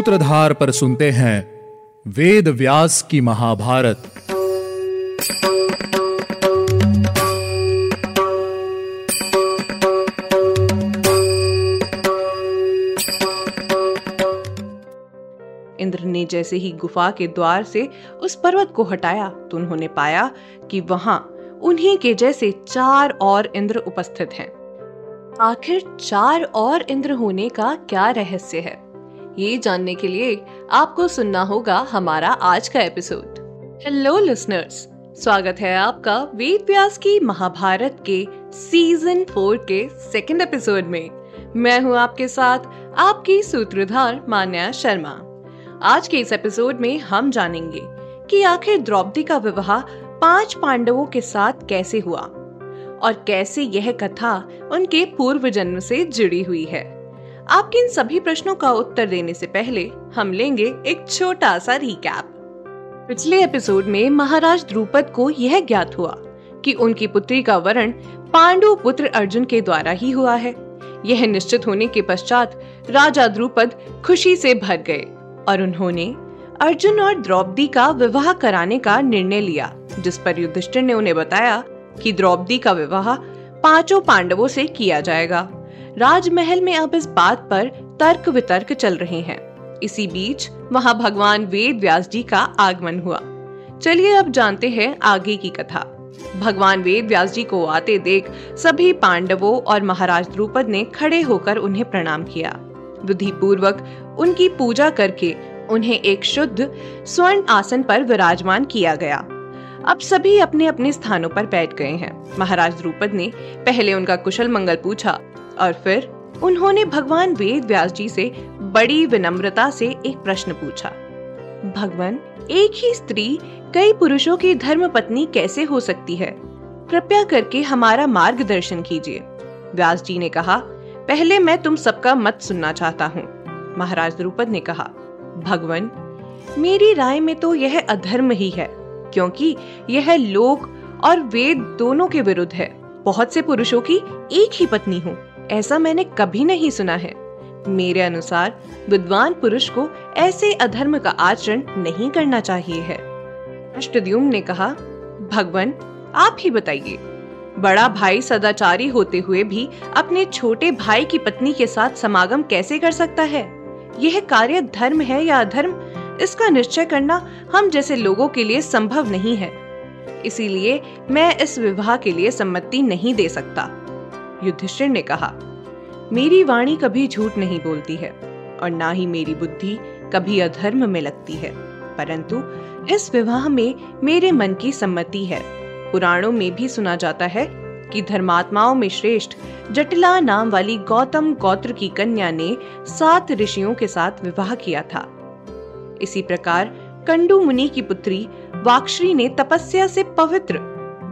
सूत्रधार पर सुनते हैं वेद व्यास की महाभारत। इंद्र ने जैसे ही गुफा के द्वार से उस पर्वत को हटाया तो उन्होंने पाया कि वहाँ उन्हीं के जैसे चार और इंद्र उपस्थित हैं। आखिर चार और इंद्र होने का क्या रहस्य है? ये जानने के लिए आपको सुनना होगा हमारा आज का एपिसोड। हेलो लिसनर्स स्वागत है आपका वेद व्यास की महाभारत के सीज़न फोर के सेकंड एपिसोड में। मैं हूँ आपके साथ आपकी सूत्रधार मान्या शर्मा। आज के इस एपिसोड में हम जानेंगे कि आखिर द्रौपदी का विवाह पाँच पांडवों के साथ कैसे हुआ और कैसे यह कथा उनके पूर्व जन्म से जुड़ी हुई है। आपके इन सभी प्रश्नों का उत्तर देने से पहले हम लेंगे एक छोटा सा रिकैप पिछले एपिसोड में महाराज द्रुपद को यह ज्ञात हुआ कि उनकी पुत्री का वरण पांडु पुत्र अर्जुन के द्वारा ही हुआ है। यह निश्चित होने के पश्चात राजा द्रुपद खुशी से भर गए और उन्होंने अर्जुन और द्रौपदी का विवाह कराने का निर्णय लिया, जिस पर युधिष्ठिर ने उन्हें बताया कि द्रौपदी का विवाह पाँचों पांडवों से किया जाएगा। राजमहल में अब इस बात पर तर्क वितर्क चल रहे हैं। इसी बीच, वहाँ भगवान वेद व्यास जी का आगमन हुआ। चलिए अब जानते हैं आगे की कथा। भगवान वेद व्यास जी को आते देख सभी पांडवों और महाराज द्रुपद ने खड़े होकर उन्हें प्रणाम किया। विधि पूर्वक उनकी पूजा करके उन्हें एक शुद्ध, स्वर्ण आसन पर विराजमान किया गया। अब सभी अपने अपने स्थानों पर बैठ गए हैं। महाराज द्रुपद ने पहले उनका कुशल मंगल पूछा और फिर उन्होंने भगवान वेद व्यास जी से बड़ी विनम्रता से एक प्रश्न पूछा। भगवान, एक ही स्त्री कई पुरुषों की धर्म पत्नी कैसे हो सकती है? कृपया करके हमारा मार्गदर्शन कीजिए। व्यास जी ने कहा, पहले मैं तुम सबका मत सुनना चाहता हूँ। महाराज द्रुपद ने कहा, भगवान, मेरी राय में तो यह अधर्म ही है, क्योंकि यह लोक और वेद दोनों के विरुद्ध है। बहुत से पुरुषों की एक ही पत्नी हूँ। ऐसा मैंने कभी नहीं सुना है। मेरे अनुसार, विद्वान पुरुष को ऐसे अधर्म का आचरण नहीं करना चाहिए है। अष्टद्युम ने कहा, भगवान, आप ही बताइए। बड़ा भाई सदाचारी होते हुए भी अपने छोटे भाई की पत्नी के साथ समागम कैसे कर सकता है? यह कार्य धर्म है या अधर्म? इसका निश्चय करना हम जैसे लोगों के लिए संभव नहीं है। इसीलिए मैं इस विवाह के लिए सम्मति नहीं दे सकता। युधिष्ठिर ने कहा, मेरी वाणी कभी झूठ नहीं बोलती है, और ना ही मेरी बुद्धि कभी अधर्म में लगती है। परंतु इस विवाह में मेरे मन की सम्मति है। पुराणों में भी सुना जाता है कि धर्मात्माओं में श्रेष्ठ जटिला नाम वाली गौतम गोत्र की कन्या ने सात ऋषियों के साथ विवाह किया था। इसी प्रकार कंडू मुनि की पुत्री वाक्षरी ने तपस्या से पवित्र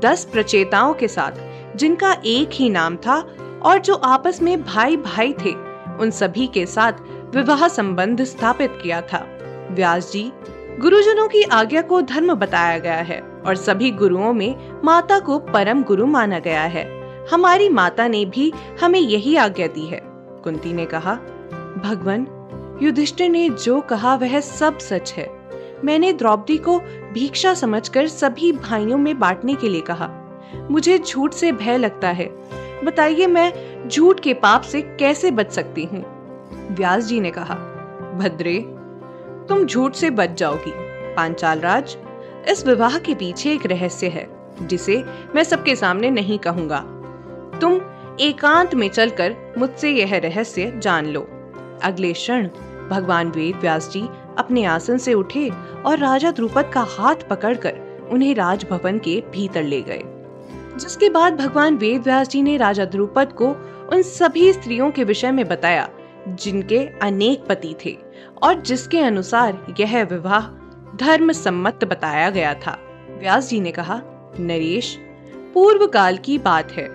दस प्रचेताओं के साथ, जिनका एक ही नाम था और जो आपस में भाई भाई थे, उन सभी के साथ विवाह संबंध स्थापित किया था। व्यास जी, गुरुजनों की आज्ञा को धर्म बताया गया है और सभी गुरुओं में माता को परम गुरु माना गया है। हमारी माता ने भी हमें यही आज्ञा दी है, कुंती ने कहा। भगवान, युधिष्ठिर ने जो कहा वह सब सच है। मैंने द्रौपदी को भिक्षा समझकर सभी भाइयों में बांटने के लिए कहा। मुझे झूठ से भय लगता है। बताइए मैं झूठ के पाप से कैसे बच सकती हूँ? व्यास जी ने कहा, भद्रे, तुम झूठ से बच जाओगी। पांचाल राज इस विवाह के पीछे एक रहस्य है, जिसे मैं सबके सामने नहीं कहूँगा। तुम एकांत में चलकर मुझसे यह रहस्य जान लो। अगले क्षण भगवान वेद व्यास जी अपने आसन से उठे और राजा द्रुपद का हाथ पकड़कर उन्हें राजभवन के भीतर ले गए। जिसके बाद भगवान वेद जी ने राजा द्रुपद को उन सभी स्त्रियों के विषय में बताया, जिनके अनेक पति थे और जिसके अनुसार यह विवाह धर्म सम्मत बताया गया था। व्यास जी ने कहा, नरेश, पूर्व काल की बात है।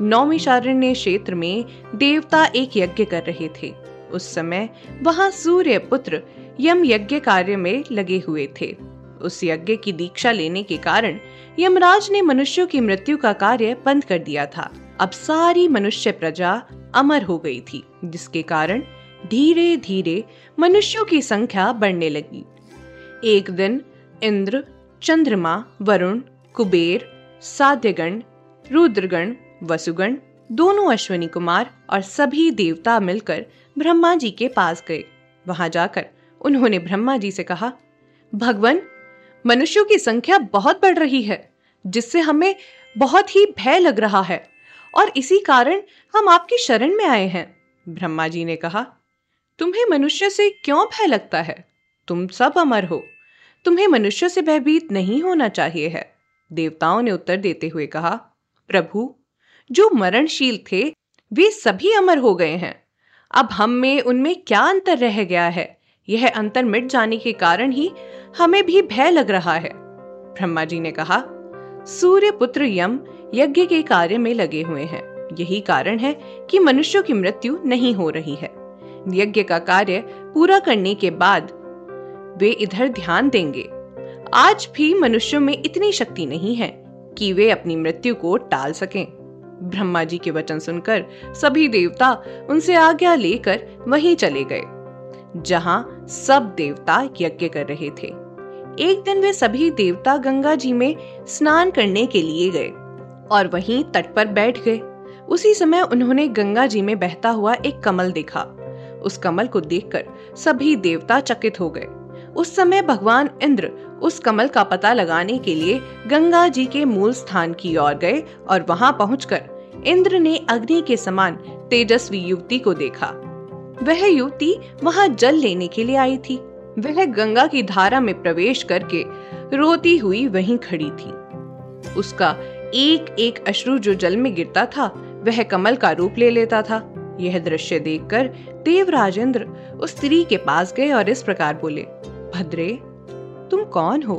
नौमिशारण्य क्षेत्र में देवता एक यज्ञ कर रहे थे। उस समय वहाँ सूर्य पुत्र यम यज्ञ कार्य में लगे हुए थे। उस यज्ञ की दीक्षा लेने के कारण यमराज ने मनुष्यों की मृत्यु का कार्य बंद कर दिया था। अब सारी मनुष्य प्रजा अमर हो गई थी, जिसके कारण धीरे धीरे मनुष्यों की संख्या बढ़ने लगी। एक दिन इंद्र, चंद्रमा, वरुण, कुबेर, साध्यगण, रुद्रगण, वसुगण, दोनों अश्विनी कुमार और सभी देवता मिलकर ब्रह्मा जी के पास गए। वहाँ जाकर उन्होंने ब्रह्मा जी से कहा, भगवान, मनुष्यों की संख्या बहुत बढ़ रही है, जिससे हमें बहुत ही भय लग रहा है, और इसी कारण हम आपकी शरण में आए हैं। ब्रह्मा जी ने कहा, तुम्हें मनुष्य से क्यों भय लगता है? तुम सब अमर हो। तुम्हें मनुष्य से भयभीत नहीं होना चाहिए है। देवताओं ने उत्तर देते हुए कहा, प्रभु, जो मरणशील थे, वे सभी अमर हो गए हैं। अब हम में उनमें क्या अंतर रह गया है? यह अंतर मिट जाने के कारण ही हमें भी भय लग रहा है। ब्रह्मा जी ने कहा, सूर्य पुत्र यम यज्ञ के कार्य में लगे हुए हैं। यही कारण है कि मनुष्यों की मृत्यु नहीं हो रही है। यज्ञ का कार्य पूरा करने के बाद वे इधर ध्यान देंगे। आज भी मनुष्यों में इतनी शक्ति नहीं है कि वे अपनी मृत्यु को टाल सकें। ब्रह्मा जी के वचन सुनकर सभी देवता उनसे आज्ञा लेकर वहीं चले गए। जहाँ सब देवता यज्ञ कर रहे थे। एक दिन वे सभी देवता गंगा जी में स्नान करने के लिए गए और वहीं तट पर बैठ गए। उसी समय उन्होंने गंगा जी में बहता हुआ एक कमल देखा। उस कमल को देखकर सभी देवता चकित हो गए। उस समय भगवान इंद्र उस कमल का पता लगाने के लिए गंगा जी के मूल स्थान की ओर गए और वहाँ पहुंचकर इंद्र ने अग्नि के समान तेजस्वी युवती को देखा। वह युवती वहाँ जल लेने के लिए आई थी। वह गंगा की धारा में प्रवेश करके रोती हुई वहीं खड़ी थी। उसका एक एक अश्रु जो जल में गिरता था, वह कमल का रूप ले लेता था। यह दृश्य देखकर देव राजेंद्र उस स्त्री के पास गए और इस प्रकार बोले, भद्रे, तुम कौन हो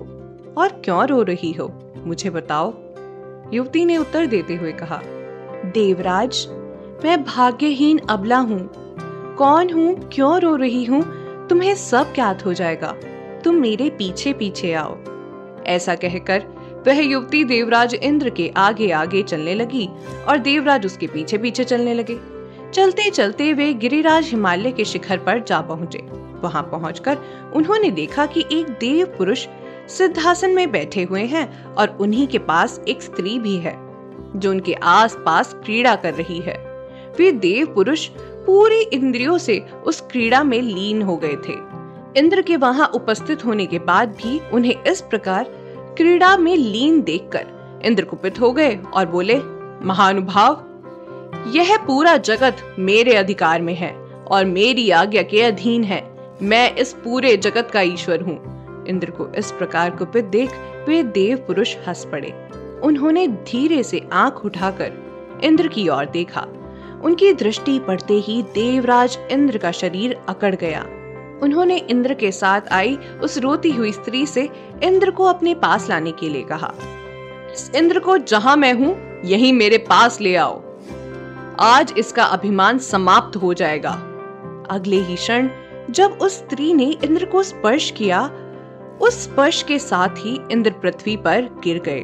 और क्यों रो रही हो? मुझे बताओ। युवती ने उत्तर देते हुए कहा, देवराज, मैं भाग्यहीन अबला हूँ। कौन हूँ, क्यों रो रही हूँ, तुम्हें सब ज्ञात हो जाएगा। तुम मेरे पीछे पीछे आओ। ऐसा कहकर वह युवती देवराज इंद्र के आगे आगे चलने लगी और देवराज उसके पीछे पीछे चलने लगे। चलते चलते वे गिरिराज हिमालय के शिखर पर जा पहुँचे। वहाँ पहुंचकर उन्होंने देखा कि एक देव पुरुष सिद्धासन में बैठे हुए हैं और उन्हीं के पास एक स्त्री भी है, जो उनके आस पास क्रीड़ा कर रही है। वे देव पुरुष पूरी इंद्रियों से उस क्रीड़ा में लीन हो गए थे। इंद्र के वहाँ उपस्थित होने के बाद भी उन्हें इस प्रकार क्रीड़ा में लीन देखकर इंद्र कुपित हो गए और बोले, महानुभाव, यह पूरा जगत मेरे अधिकार में है और मेरी आज्ञा के अधीन है। मैं इस पूरे जगत का ईश्वर हूँ। इंद्र को इस प्रकार कुपित देख वे देव पुरुष हंस पड़े। उन्होंने धीरे से आँख उठाकर इंद्र की ओर देखा। उनकी दृष्टि पड़ते ही देवराज इंद्र का शरीर अकड़ गया। उन्होंने इंद्र के साथ आई, उस रोती हुई स्त्री से इंद्र को अपने पास लाने के लिए कहा। इस इंद्र को जहाँ मैं हूँ, यही मेरे पास ले आओ। आज इसका अभिमान समाप्त हो जाएगा। अगले ही क्षण, जब उस स्त्री ने इंद्र को स्पर्श किया, उस स्पर्श के साथ ही इंद्र पृथ्वी पर गिर गए।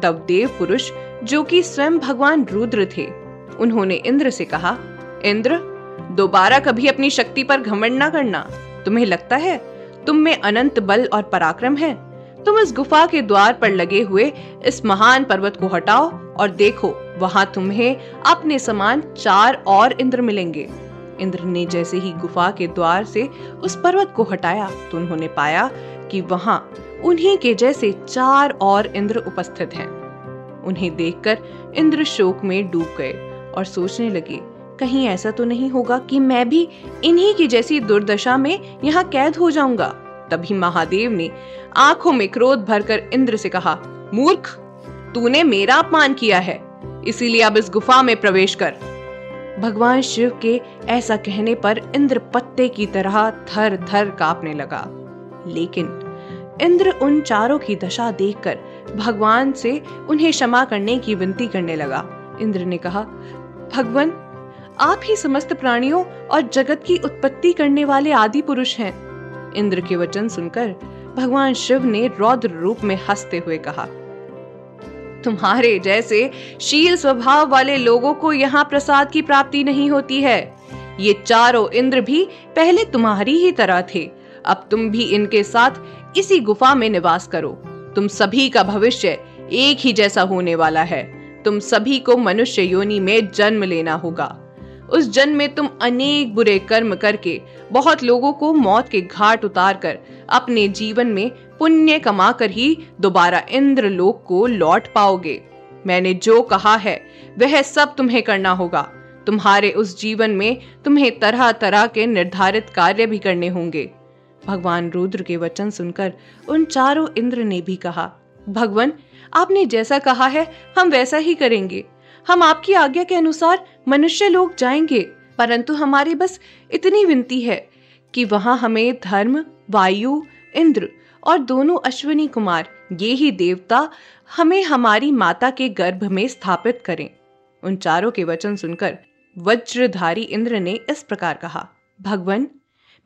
तब देव पुरुष जो कि स्वयं भगवान रुद्र थे उन्होंने इंद्र से कहा, इंद्र, दोबारा कभी अपनी शक्ति पर घमंड ना करना। तुम्हें लगता है तुम में अनंत बल और पराक्रम है? तुम इस गुफा के द्वार पर लगे हुए इस महान पर्वत को हटाओ और देखो, वहाँ तुम्हें अपने समान चार और इंद्र मिलेंगे। इंद्र ने जैसे ही गुफा के द्वार से उस पर्वत को हटाया तो उन्होंने पाया कि वहाँ उन्हीं के जैसे चार और इंद्र उपस्थित हैं। उन्हें देखकर इंद्र शोक में डूब गए। और सोचने लगे, कहीं ऐसा तो नहीं होगा कि मैं भी इन्हीं की जैसी दुर्दशा में यहाँ कैद हो जाऊँगा? तभी महादेव ने आँखों में क्रोध भरकर इंद्र से कहा, मूर्ख, तूने मेरा अपमान किया है, इसीलिए अब इस गुफा में प्रवेश कर। भगवान शिव के ऐसा कहने पर इंद्र पत्ते की तरह थर थर कांपने लगा। लेकिन इंद्र उन चारों की दशा देखकर भगवान से उन्हें क्षमा करने की विनती करने लगा। इंद्र ने कहा भगवान, आप ही समस्त प्राणियों और जगत की उत्पत्ति करने वाले आदि पुरुष हैं। इंद्र के वचन सुनकर भगवान शिव ने रौद्र रूप में हँसते हुए कहा, तुम्हारे जैसे शील स्वभाव वाले लोगों को यहाँ प्रसाद की प्राप्ति नहीं होती है। ये चारों इंद्र भी पहले तुम्हारी ही तरह थे। अब तुम भी इनके साथ इसी गुफा में निवास करो। तुम सभी का भविष्य एक ही जैसा होने वाला है। तुम सभी को मनुष्य योनि में जन्म लेना होगा। उस जन्म में तुम अनेक बुरे कर्म करके, बहुत लोगों को मौत के घाट उतार कर अपने जीवन में पुण्य कमाकर ही दोबारा इंद्र लोक को लौट पाओगे। मैंने जो कहा है, वह सब तुम्हें करना होगा। तुम्हारे उस जीवन में तुम्हें तरह तरह के निर्धारित कार्य भी करने होंगे। भगवान रुद्र के वचन सुनकर उन चारों इंद्र ने भी कहा भगवान, आपने जैसा कहा है, हम वैसा ही करेंगे। हम आपकी आज्ञा के अनुसार मनुष्य लोग जाएँगे, परंतु हमारी बस इतनी विनती है कि वहाँ हमें धर्म, वायु, इंद्र और दोनों अश्विनी कुमार, ये ही देवता, हमें हमारी माता के गर्भ में स्थापित करें। उन चारों के वचन सुनकर वज्रधारी इंद्र ने इस प्रकार कहा, भगवान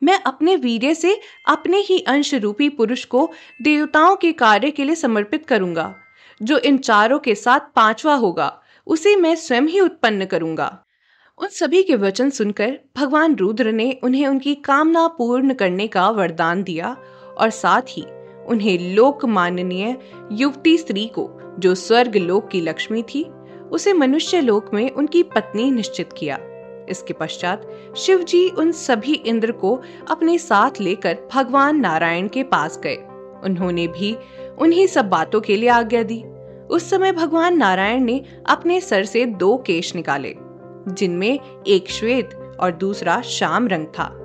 मैं अपने वीर्य से अपने ही अंश रूपी पुरुष को देवताओं के कार्य के लिए समर्पित करूँगा, जो इन चारों के साथ पांचवा होगा, उसे मैं स्वयं ही उत्पन्न करूँगा। उन सभी के वचन सुनकर भगवान रुद्र ने उन्हें उनकी कामना पूर्ण करने का वरदान दिया और साथ ही उन्हें लोक माननीय युवती स्त्री को, जो स्वर्ग लोक की लक्ष्मी थी, उसे मनुष्य लोक में उनकी पत्नी निश्चित किया। इसके पश्चात शिव जी उन सभी इंद्र को अपने साथ लेकर भगवान नारायण के पास गए। उन्होंने भी उन्हीं सब बातों के लिए आज्ञा दी। उस समय भगवान नारायण ने अपने सर से दो केश निकाले, जिनमें एक श्वेत और दूसरा श्याम रंग था।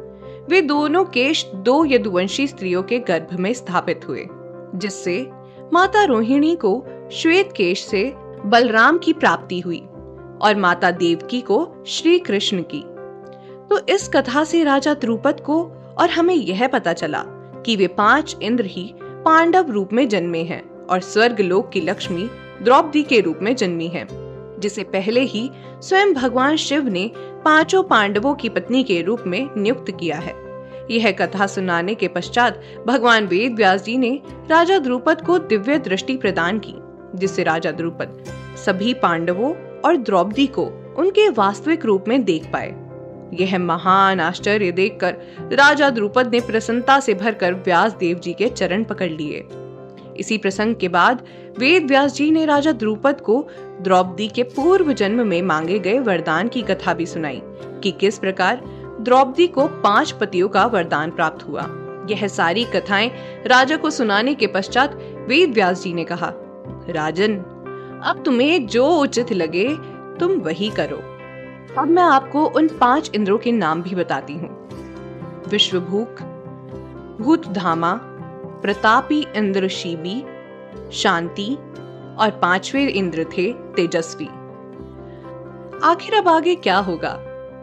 वे दोनों केश दो यदुवंशी स्त्रियों के गर्भ में स्थापित हुए, जिससे माता रोहिणी को श्वेत केश से बलराम की प्राप्ति हुई। और माता देवकी को श्री कृष्ण की। तो इस कथा से राजा द्रुपद को और हमें यह पता चला कि वे पाँच इंद्र ही पांडव रूप में जन्मे हैं और स्वर्ग लोक की लक्ष्मी द्रौपदी के रूप में जन्मी है, जिसे पहले ही स्वयं भगवान शिव ने पाँचों पांडवों की पत्नी के रूप में नियुक्त किया है। यह कथा सुनाने के पश्चात भगवान वेद व्यास जी ने राजा द्रुपद को दिव्य दृष्टि प्रदान की, जिससे राजा द्रुपद सभी पांडवों और द्रौपदी को उनके वास्तविक रूप में देख पाए। यह महान आश्चर्य देखकर राजा द्रुपद ने प्रसन्नता से भरकर व्यास देव जी के चरण पकड़ लिए। इसी प्रसंग के बाद वेद व्यास जी ने राजा द्रुपद को द्रौपदी के पूर्व जन्म में मांगे गए वरदान की कथा भी सुनाई कि किस प्रकार द्रौपदी को पाँच पतियों का वरदान प्राप्त हुआ। यह सारी कथाएँ राजा को सुनाने के पश्चात वेद व्यास जी ने कहा, राजन अब तुम्हें जो उचित लगे, तुम वही करो। अब मैं आपको उन पाँच इंद्रों के नाम भी बताती हूँ। विश्वभूक, भूतधामा, प्रतापी इंद्र शिबी, शांति और पांचवे इंद्र थे तेजस्वी। आखिर अब आगे क्या होगा,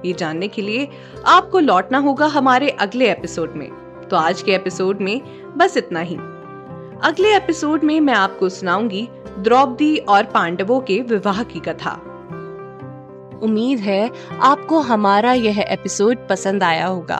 ये जानने के लिए आपको लौटना होगा हमारे अगले एपिसोड में। तो आज के एपिसोड में बस इतना ही। अगले एपिसोड में मैं आपको सुनाऊँगी द्रौपदी और पांडवों के विवाह की कथा। उम्मीद है आपको हमारा यह एपिसोड पसंद आया होगा।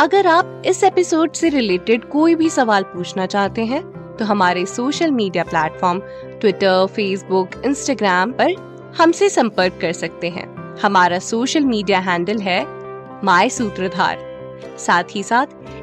अगर आप इस एपिसोड से रिलेटेड कोई भी सवाल पूछना चाहते हैं तो हमारे social media platform Twitter, Facebook, Instagram पर हमसे संपर्क कर सकते हैं। हमारा सोशल मीडिया हैंडल है माई सूत्रधार। साथ ही साथ